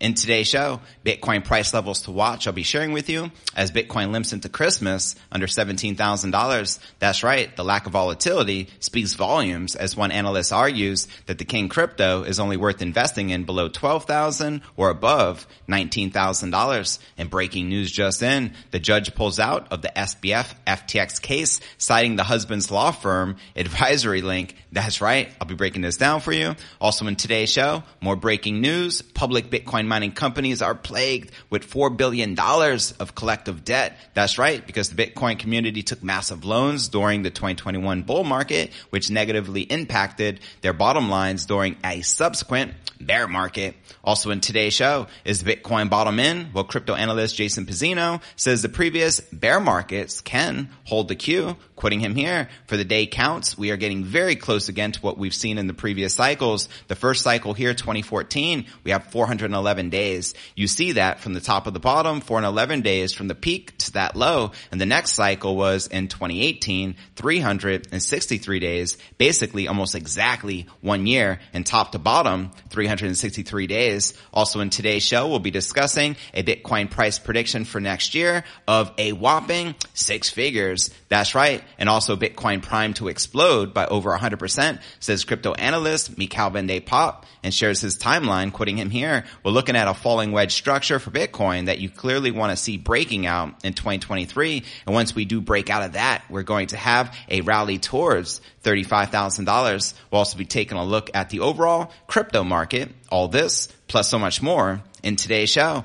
In today's show, Bitcoin price levels to watch I'll be sharing with you as Bitcoin limps into Christmas under $17,000. That's right. The lack of volatility speaks volumes as one analyst argues that the king crypto is only worth investing in below 12,000 or above $19,000. And breaking news just in, the judge pulls out of the SBF FTX case citing the husband's law firm advisory link. That's right. I'll be breaking this down for you. Also in today's show, more breaking news, public Bitcoin mining companies are plagued with $4 billion of collective debt. That's right, because the Bitcoin community took massive loans during the 2021 bull market, which negatively impacted their bottom lines during a subsequent bear market. Also in today's show is Bitcoin bottom in? Well, crypto analyst Jason Pizzino says the previous bear markets can hold the queue. Quoting him here, for the day counts, we are getting very close again to what we've seen in the previous cycles. The first cycle here, 2014, we have 411 days. You see that from the top of the bottom, 411 days from the peak to that low. And the next cycle was in 2018, 363 days, basically almost exactly one year and top to bottom, 363 days. Also in today's show, we'll be discussing a Bitcoin price prediction for next year of a whopping six figures. That's right. And also Bitcoin prime to explode by over 100%, says crypto analyst Mikhail Van de Poppe and shares his timeline, quoting him here. We're looking at a falling wedge structure for Bitcoin that you clearly want to see breaking out in 2023. And once we do break out of that, we're going to have a rally towards $35,000. We'll also be taking a look at the overall crypto market, all this plus so much more in today's show.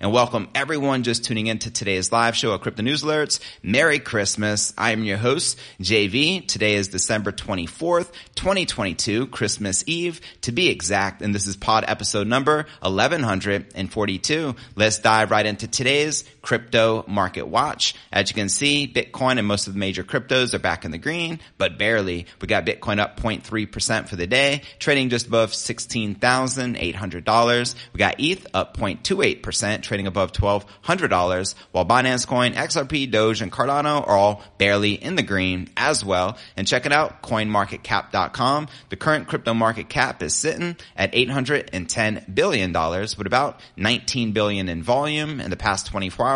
and welcome everyone just tuning in to today's live show at Crypto News Alerts. Merry Christmas. I am your host, JV. Today is December 24th, 2022, Christmas Eve to be exact. And this is pod episode number 1142. Let's dive right into today's crypto market watch. As you can see, Bitcoin and most of the major cryptos are back in the green, but barely. We got Bitcoin up 0.3% for the day, trading just above $16,800. We got ETH up 0.28%, trading above $1,200, while Binance Coin, XRP, Doge, and Cardano are all barely in the green as well. And check it out, coinmarketcap.com. The current crypto market cap is sitting at $810 billion with about 19 billion in volume in the past 24 hours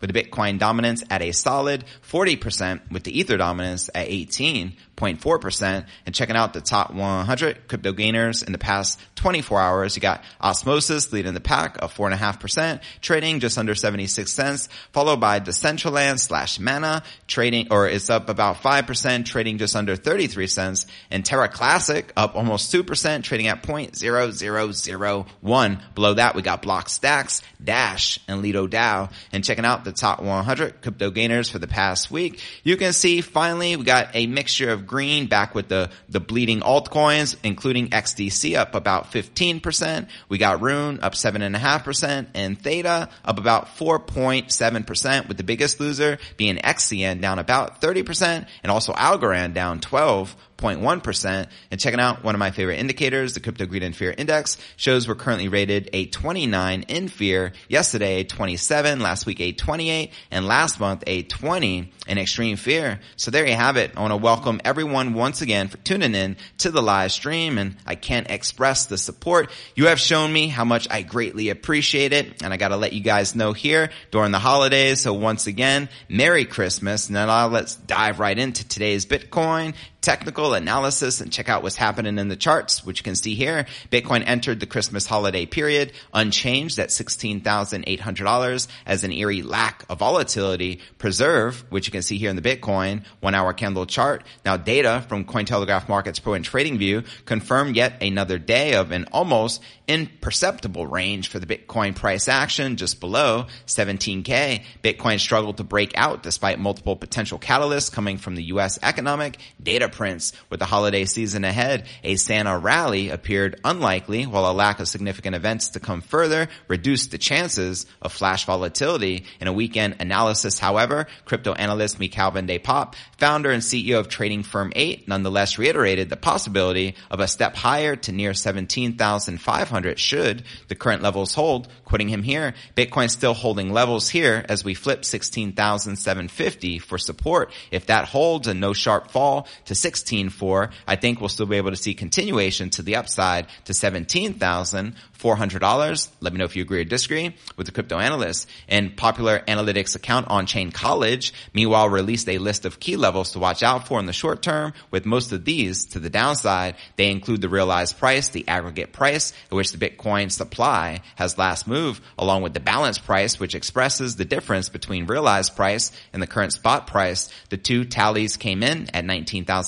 with the Bitcoin dominance at a solid 40% with the Ether dominance at 18 0.4% and checking out the top 100 crypto gainers in the past 24 hours. You got Osmosis leading the pack of 4.5%, trading just under 76 cents, followed by Decentraland slash Mana trading, or it's up about 5%, trading just under 33 cents, and Terra Classic up almost 2%, trading at 0.0001. Below that, we got Blockstacks, Dash, and Lido DAO. And checking out the top 100 crypto gainers for the past week, you can see finally we got a mixture of green back with the, the bleeding altcoins, including XDC up about 15%. We got Rune up 7.5% and Theta up about 4.7% with the biggest loser being XCN down about 30% and also Algorand down 12 0.1%. And checking out one of my favorite indicators, the Crypto Greed and Fear Index shows we're currently rated a 29 in fear. Yesterday, a 27, last week a 28, and last month a 20 in extreme fear. So there you have it. I want to welcome everyone once again for tuning in to the live stream and I can't express the support you have shown me how much I greatly appreciate it. And I got to let you guys know here during the holidays. So once again, Merry Christmas. Now let's dive right into today's Bitcoin technical analysis and check out what's happening in the charts, which you can see here. Bitcoin entered the Christmas holiday period unchanged at $16,800 as an eerie lack of volatility preserve, which you can see here in the Bitcoin one hour candle chart. Now data from Cointelegraph Markets Pro and TradingView confirmed yet another day of an almost imperceptible range for the Bitcoin price action just below 17K. Bitcoin struggled to break out despite multiple potential catalysts coming from the U.S. economic data prints. With the holiday season ahead, a Santa rally appeared unlikely while a lack of significant events to come further reduced the chances of flash volatility. In a weekend analysis, however, crypto analyst Michaël van de Poppe, founder and CEO of trading firm 8, nonetheless reiterated the possibility of a step higher to near 17,500 should the current levels hold. Quoting him here, Bitcoin still holding levels here as we flip 16,750 for support. If that holds and no sharp fall to 16.4, I think we'll still be able to see continuation to the upside to 17,000. $400. Let me know if you agree or disagree with the crypto analyst. And popular analytics account On-Chain College, meanwhile, released a list of key levels to watch out for in the short term. With most of these to the downside, they include the realized price, the aggregate price at which the Bitcoin supply has last moved, along with the balance price, which expresses the difference between realized price and the current spot price. The two tallies came in at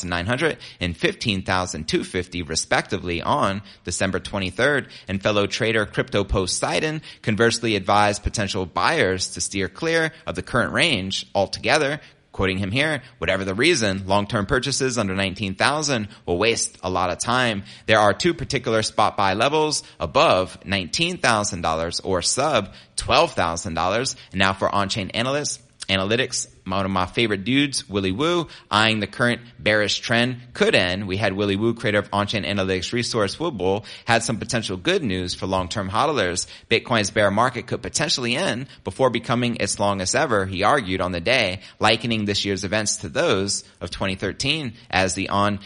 19,900 and 15,250 respectively on December 23rd and fellow trader Crypto Poseidon conversely advised potential buyers to steer clear of the current range altogether. Quoting him here, whatever the reason, long-term purchases under 19,000 will waste a lot of time. There are two particular spot buy levels above $19,000 or sub $12,000. And now for on-chain analysts, analytics, one of my favorite dudes, Willy Woo, eyeing the current bearish trend could end. We had Willy Woo, creator of on-chain analytics resource Woobull, had some potential good news for long-term hodlers. Bitcoin's bear market could potentially end before becoming its longest ever, he argued on the day, likening this year's events to those of 2013 as the on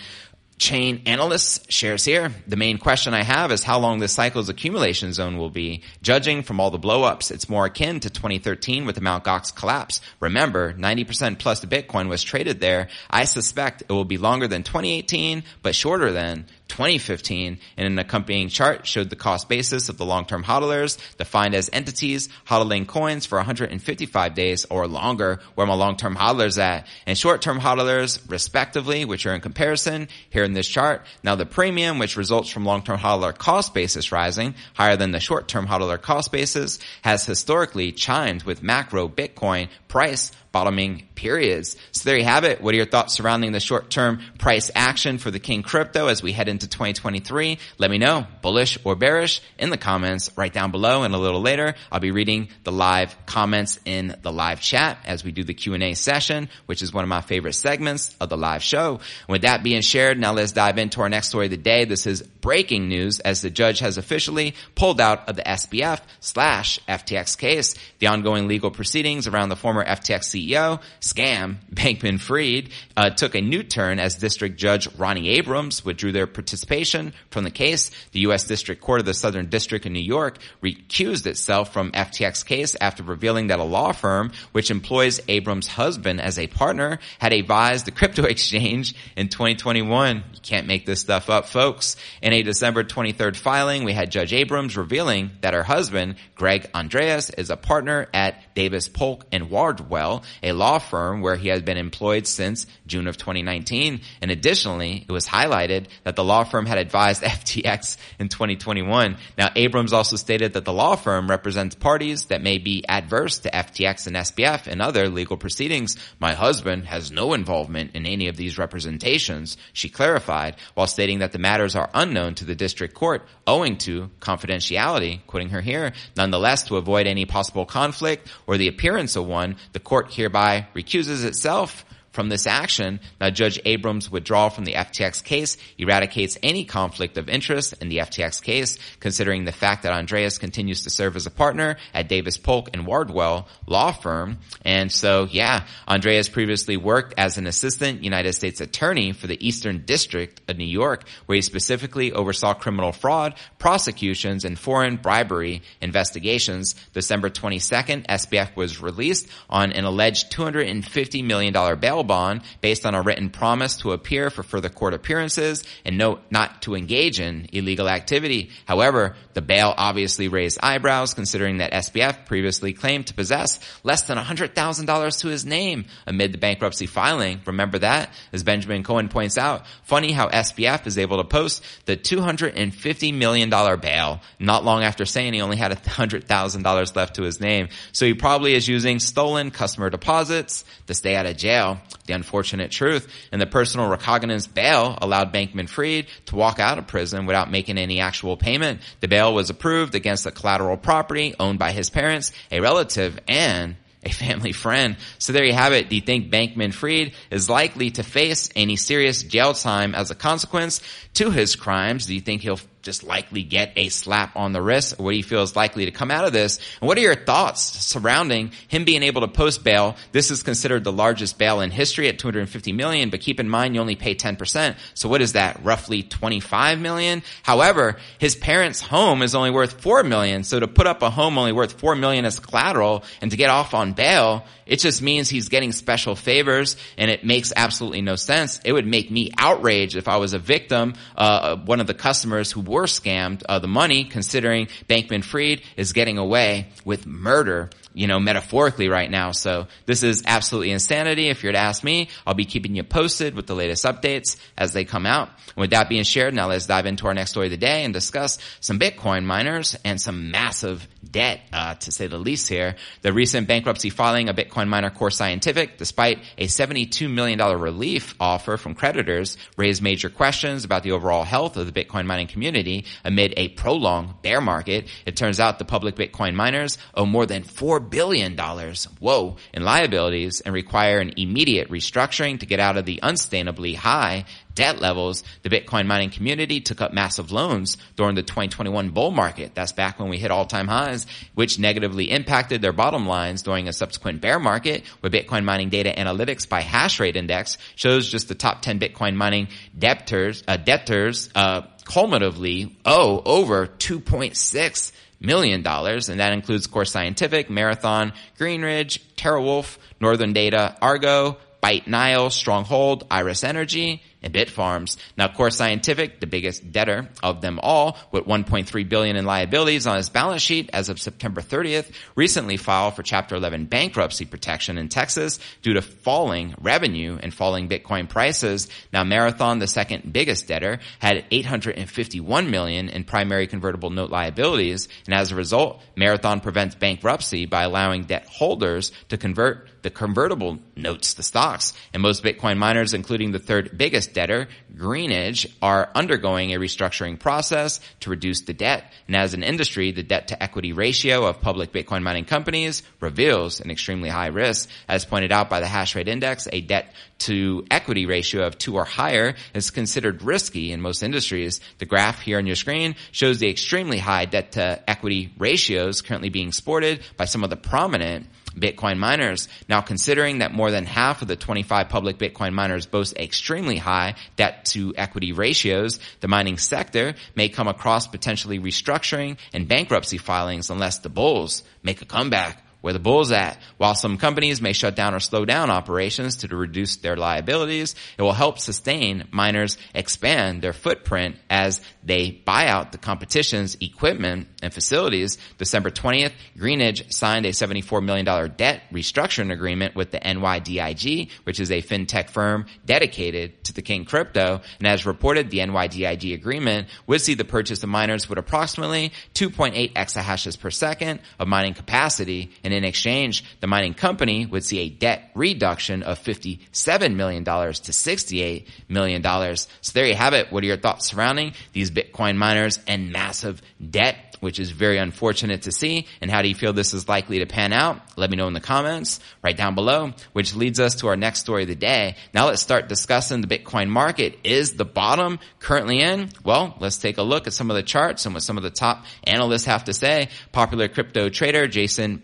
chain analysts shares here. The main question I have is how long this cycle's accumulation zone will be. Judging from all the blowups, it's more akin to 2013 with the Mt. Gox collapse. Remember, 90% plus the Bitcoin was traded there. I suspect it will be longer than 2018, but shorter than 2015 and an accompanying chart showed the cost basis of the long-term hodlers defined as entities hodling coins for 155 days or longer where my long-term hodlers at and short-term hodlers respectively which are in comparison here in this chart. Now the premium which results from long-term hodler cost basis rising higher than the short-term hodler cost basis has historically chimed with macro Bitcoin price bottoming periods. So there you have it. What are your thoughts surrounding the short-term price action for the King crypto as we head into 2023? Let me know, bullish or bearish, in the comments right down below. And a little later, I'll be reading the live comments in the live chat as we do the Q&A session, which is one of my favorite segments of the live show. With that being shared, now let's dive into our next story of the day. This is breaking news as the judge has officially pulled out of the SBF slash FTX case. The ongoing legal proceedings around the former FTX CEO, scam, Bankman Fried, uh, took a new turn as District Judge Ronnie Abrams withdrew their participation from the case. The U.S. District Court of the Southern District of New York recused itself from FTX case after revealing that a law firm which employs Abrams' husband as a partner had advised the crypto exchange in 2021. You can't make this stuff up, folks. In a December 23rd filing, we had Judge Abrams revealing that her husband, Greg Andres, is a partner at Davis Polk and Wardwell, a law firm where he has been employed since June of 2019. And additionally, it was highlighted that the law firm had advised FTX in 2021. Now, Abrams also stated that the law firm represents parties that may be adverse to FTX and SBF and other legal proceedings. My husband has no involvement in any of these representations, she clarified, while stating that the matters are unknown to the district court owing to confidentiality, quoting her here. Nonetheless, to avoid any possible conflict or the appearance of one, the court hereby recuses itself from this action. Now Judge Abrams' withdrawal from the FTX case eradicates any conflict of interest in the FTX case, considering the fact that Andres continues to serve as a partner at Davis Polk and Wardwell law firm. And so, yeah, Andres previously worked as an assistant United States attorney for the Eastern District of New York, where he specifically oversaw criminal fraud, prosecutions, and foreign bribery investigations. December 22nd, SBF was released on an alleged $250 million bail bond based on a written promise to appear for further court appearances and note not to engage in illegal activity. However, the bail obviously raised eyebrows considering that SBF previously claimed to possess less than $100,000 to his name amid the bankruptcy filing. Remember that? As Benjamin Cohen points out, funny how SBF is able to post the $250 million bail not long after saying he only had $100,000 left to his name. So he probably is using stolen customer deposits to stay out of jail. The unfortunate truth and the personal recognizance bail allowed Bankman Fried to walk out of prison without making any actual payment. The bail was approved against a collateral property owned by his parents, a relative, and a family friend. So there you have it. Do you think Bankman Fried is likely to face any serious jail time as a consequence to his crimes? Do you think he'll just likely get a slap on the wrist? What do you feel is likely to come out of this? And what are your thoughts surrounding him being able to post bail? This is considered the largest bail in history at 250 million, but keep in mind you only pay 10%. So what is that? Roughly 25 million? However, his parents' home is only worth 4 million. So to put up a home only worth 4 million as collateral and to get off on bail, it just means he's getting special favors and it makes absolutely no sense. It would make me outraged if I was a victim, uh, one of the customers who were scammed uh, the money considering Bankman Fried is getting away with murder you know, metaphorically right now. So this is absolutely insanity. If you're to ask me, I'll be keeping you posted with the latest updates as they come out. And with that being shared, now let's dive into our next story of the day and discuss some Bitcoin miners and some massive debt, uh, to say the least here. The recent bankruptcy filing of Bitcoin miner Core Scientific, despite a $72 million relief offer from creditors, raised major questions about the overall health of the Bitcoin mining community amid a prolonged bear market. It turns out the public Bitcoin miners owe more than 4 billion dollars, whoa, in liabilities and require an immediate restructuring to get out of the unsustainably high debt levels. The Bitcoin mining community took up massive loans during the 2021 bull market. That's back when we hit all time highs, which negatively impacted their bottom lines during a subsequent bear market where Bitcoin mining data analytics by hash rate index shows just the top 10 Bitcoin mining debtors, uh, debtors, uh, cumulatively owe over 2.6 million dollars, and that includes Core Scientific, Marathon, Greenidge, TeraWulf, Northern Data, Argo, BitNile, Stronghold, Iris Energy, and Bitfarms. Now, Core Scientific, the biggest debtor of them all, with 1.3 billion in liabilities on its balance sheet as of September 30th, recently filed for Chapter 11 bankruptcy protection in Texas due to falling revenue and falling Bitcoin prices. Now, Marathon, the second biggest debtor, had 851 million in primary convertible note liabilities, and as a result, Marathon prevents bankruptcy by allowing debt holders to convert the convertible notes to stocks. And most Bitcoin miners, including the third biggest debtor, Greenidge, are undergoing a restructuring process to reduce the debt. And as an industry, the debt to equity ratio of public Bitcoin mining companies reveals an extremely high risk. As pointed out by the hash rate index, a debt to equity ratio of two or higher is considered risky in most industries. The graph here on your screen shows the extremely high debt to equity ratios currently being sported by some of the prominent Bitcoin miners. Now considering that more than half of the 25 public Bitcoin miners boast extremely high debt to equity ratios, the mining sector may come across potentially restructuring and bankruptcy filings unless the bulls make a comeback where the bull's at. While some companies may shut down or slow down operations to reduce their liabilities, it will help sustain miners expand their footprint as they buy out the competition's equipment and facilities. December 20th, Greenidge signed a $74 million debt restructuring agreement with the NYDIG, which is a fintech firm dedicated to the King crypto. And as reported, the NYDIG agreement would see the purchase of miners with approximately 2.8 exahashes per second of mining capacity and in exchange, the mining company would see a debt reduction of $57 million to $68 million. So there you have it. What are your thoughts surrounding these Bitcoin miners and massive debt which is very unfortunate to see. And how do you feel this is likely to pan out? Let me know in the comments right down below, which leads us to our next story of the day. Now let's start discussing the Bitcoin market. Is the bottom currently in? Well, let's take a look at some of the charts and what some of the top analysts have to say. Popular crypto trader Jason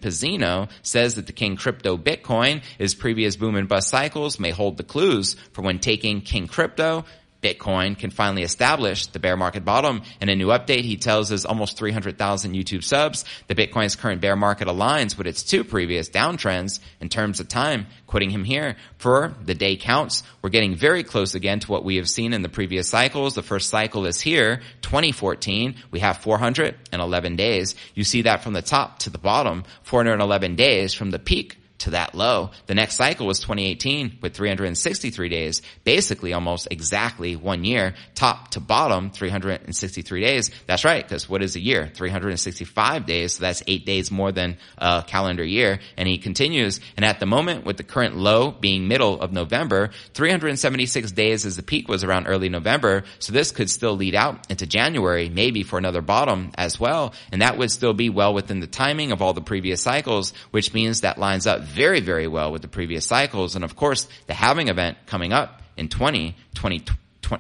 Says that the King Crypto Bitcoin is previous boom and bust cycles may hold the clues for when taking King Crypto Bitcoin can finally establish the bear market bottom. In a new update, he tells his almost 300,000 YouTube subs that Bitcoin's current bear market aligns with its two previous downtrends in terms of time, quoting him here, for the day counts, we're getting very close again to what we have seen in the previous cycles. The first cycle is here, 2014. We have 411 days. You see that from the top to the bottom, 411 days from the peak to that low. The next cycle was 2018 with 363 days, basically almost exactly one year, top to bottom, 363 days. That's right, because what is a year? 365 days, so that's eight days more than a calendar year. And he continues, and at the moment, with the current low being middle of November, 376 days as the peak was around early November, so this could still lead out into January, maybe for another bottom as well, and that would still be well within the timing of all the previous cycles, which means that lines up very, very well with the previous cycles. And of course, the halving event coming up in 2020,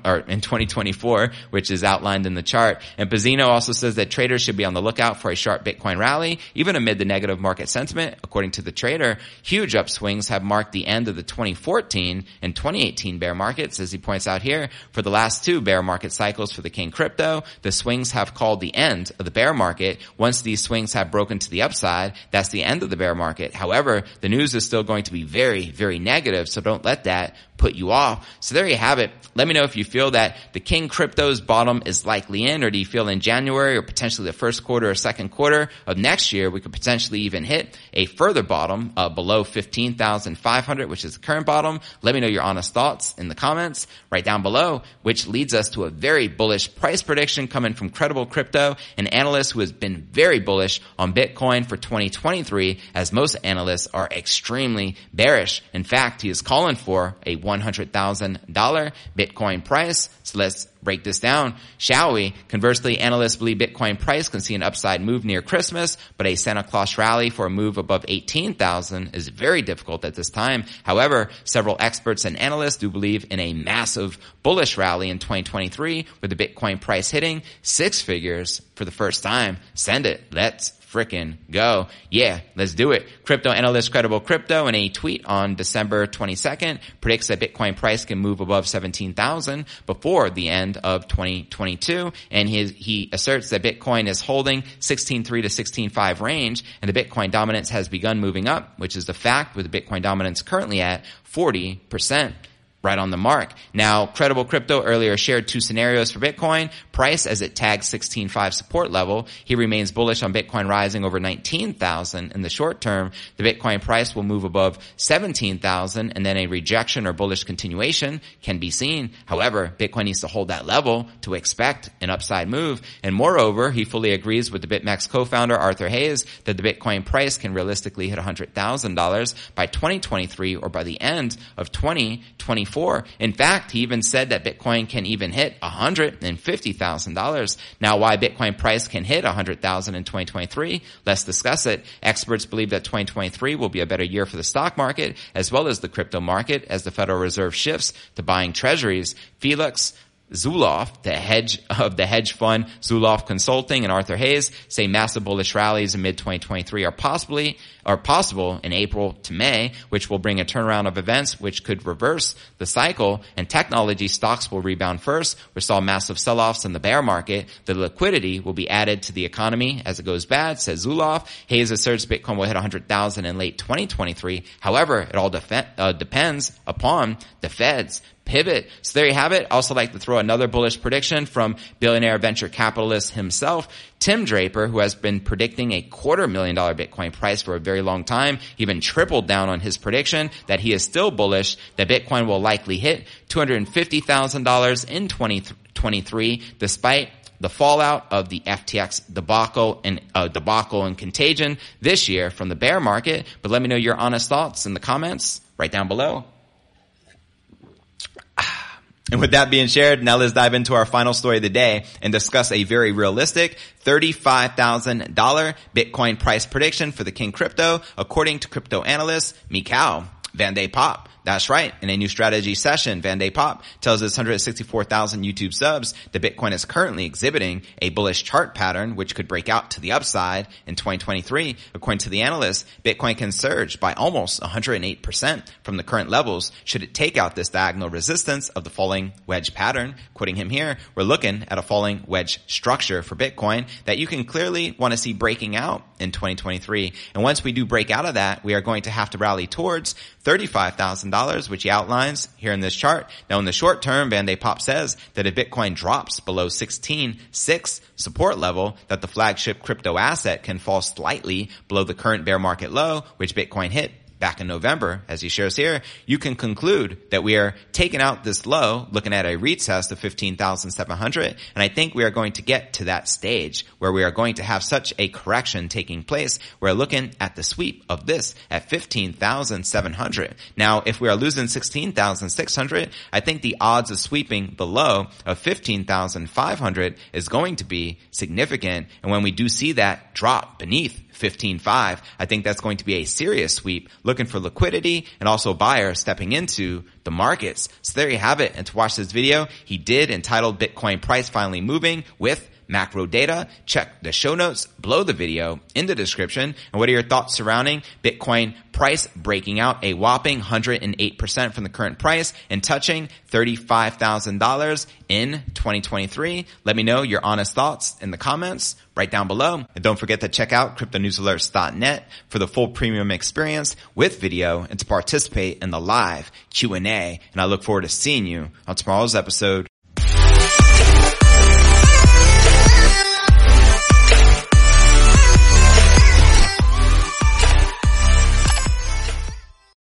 or in 2024, which is outlined in the chart. And Pizzino also says that traders should be on the lookout for a sharp Bitcoin rally, even amid the negative market sentiment. According to the trader, huge upswings have marked the end of the 2014 and 2018 bear markets. As he points out here, for the last two bear market cycles for the King crypto, the swings have called the end of the bear market. Once these swings have broken to the upside, that's the end of the bear market. However, the news is still going to be very, very negative, so don't let that put you off. So there you have it. Let me know if you feel that the King Crypto's bottom is likely in, or do you feel in January or potentially the first quarter or second quarter of next year, we could potentially even hit a further bottom uh, below 15,500, which is the current bottom. Let me know your honest thoughts in the comments right down below, which leads us to a very bullish price prediction coming from Credible Crypto, an analyst who has been very bullish on Bitcoin for 2023, as most analysts are extremely bearish. In fact, he is calling for a $100,000 Bitcoin price. So let's break this down, shall we? Conversely, analysts believe Bitcoin price can see an upside move near Christmas, but a Santa Claus rally for a move above 18,000 is very difficult at this time. However, several experts and analysts do believe in a massive bullish rally in 2023 with the Bitcoin price hitting six figures for the first time. Send it. Let's frickin' go. Yeah, let's do it. Crypto analyst Credible Crypto in a tweet on December 22nd predicts that Bitcoin price can move above 17,000 before the end of 2022. And his, he asserts that Bitcoin is holding 16.3 to 16.5 range and the Bitcoin dominance has begun moving up, which is the fact with the Bitcoin dominance currently at 40% right on the mark. Now, Credible Crypto earlier shared two scenarios for Bitcoin. Price as it tags 16.5 support level. He remains bullish on Bitcoin rising over 19,000 in the short term. The Bitcoin price will move above 17,000 and then a rejection or bullish continuation can be seen. However, Bitcoin needs to hold that level to expect an upside move. And moreover, he fully agrees with the BitMEX co-founder Arthur Hayes that the Bitcoin price can realistically hit $100,000 by 2023 or by the end of 2024 in fact, he even said that Bitcoin can even hit $150,000. Now, why Bitcoin price can hit $100,000 in 2023? Let's discuss it. Experts believe that 2023 will be a better year for the stock market as well as the crypto market as the Federal Reserve shifts to buying treasuries. Felix Zulauf, the hedge of the hedge fund Zulauf Consulting and Arthur Hayes say massive bullish rallies in mid 2023 are possibly are possible in April to May, which will bring a turnaround of events which could reverse the cycle and technology stocks will rebound first. We saw massive sell-offs in the bear market. The liquidity will be added to the economy as it goes bad, says Zulauf. Hayes asserts Bitcoin will hit 100,000 in late 2023. However, it all def- uh, depends upon the Fed's pivot. So there you have it. Also like to throw another bullish prediction from billionaire venture capitalist himself, Tim Draper, who has been predicting a quarter million dollar Bitcoin price for a very long time. He even tripled down on his prediction that he is still bullish that Bitcoin will likely hit $250,000 in 2023 despite the fallout of the FTX debacle and uh, debacle and contagion this year from the bear market. But let me know your honest thoughts in the comments right down below. And with that being shared, now let's dive into our final story of the day and discuss a very realistic $35,000 Bitcoin price prediction for the King Crypto, according to crypto analyst Mikhail Van de Poppe. That's right. In a new strategy session, Van de Poppe tells his 164,000 YouTube subs that Bitcoin is currently exhibiting a bullish chart pattern, which could break out to the upside in 2023. According to the analyst, Bitcoin can surge by almost 108% from the current levels should it take out this diagonal resistance of the falling wedge pattern. Quoting him here, we're looking at a falling wedge structure for Bitcoin that you can clearly want to see breaking out in 2023. And once we do break out of that, we are going to have to rally towards $35,000, which he outlines here in this chart. Now in the short term, Van de Poppe says that if Bitcoin drops below 16.6 support level, that the flagship crypto asset can fall slightly below the current bear market low, which Bitcoin hit back in November, as he shares here, you can conclude that we are taking out this low, looking at a retest of 15,700. And I think we are going to get to that stage where we are going to have such a correction taking place. We're looking at the sweep of this at 15,700. Now, if we are losing 16,600, I think the odds of sweeping the low of 15,500 is going to be significant. And when we do see that drop beneath 15.5. I think that's going to be a serious sweep looking for liquidity and also buyers stepping into the markets. So there you have it. And to watch this video, he did entitled Bitcoin price finally moving with macro data. Check the show notes below the video in the description. And what are your thoughts surrounding Bitcoin price breaking out a whopping 108% from the current price and touching $35,000 in 2023? Let me know your honest thoughts in the comments right down below. And don't forget to check out cryptonewsalerts.net for the full premium experience with video and to participate in the live Q&A. And I look forward to seeing you on tomorrow's episode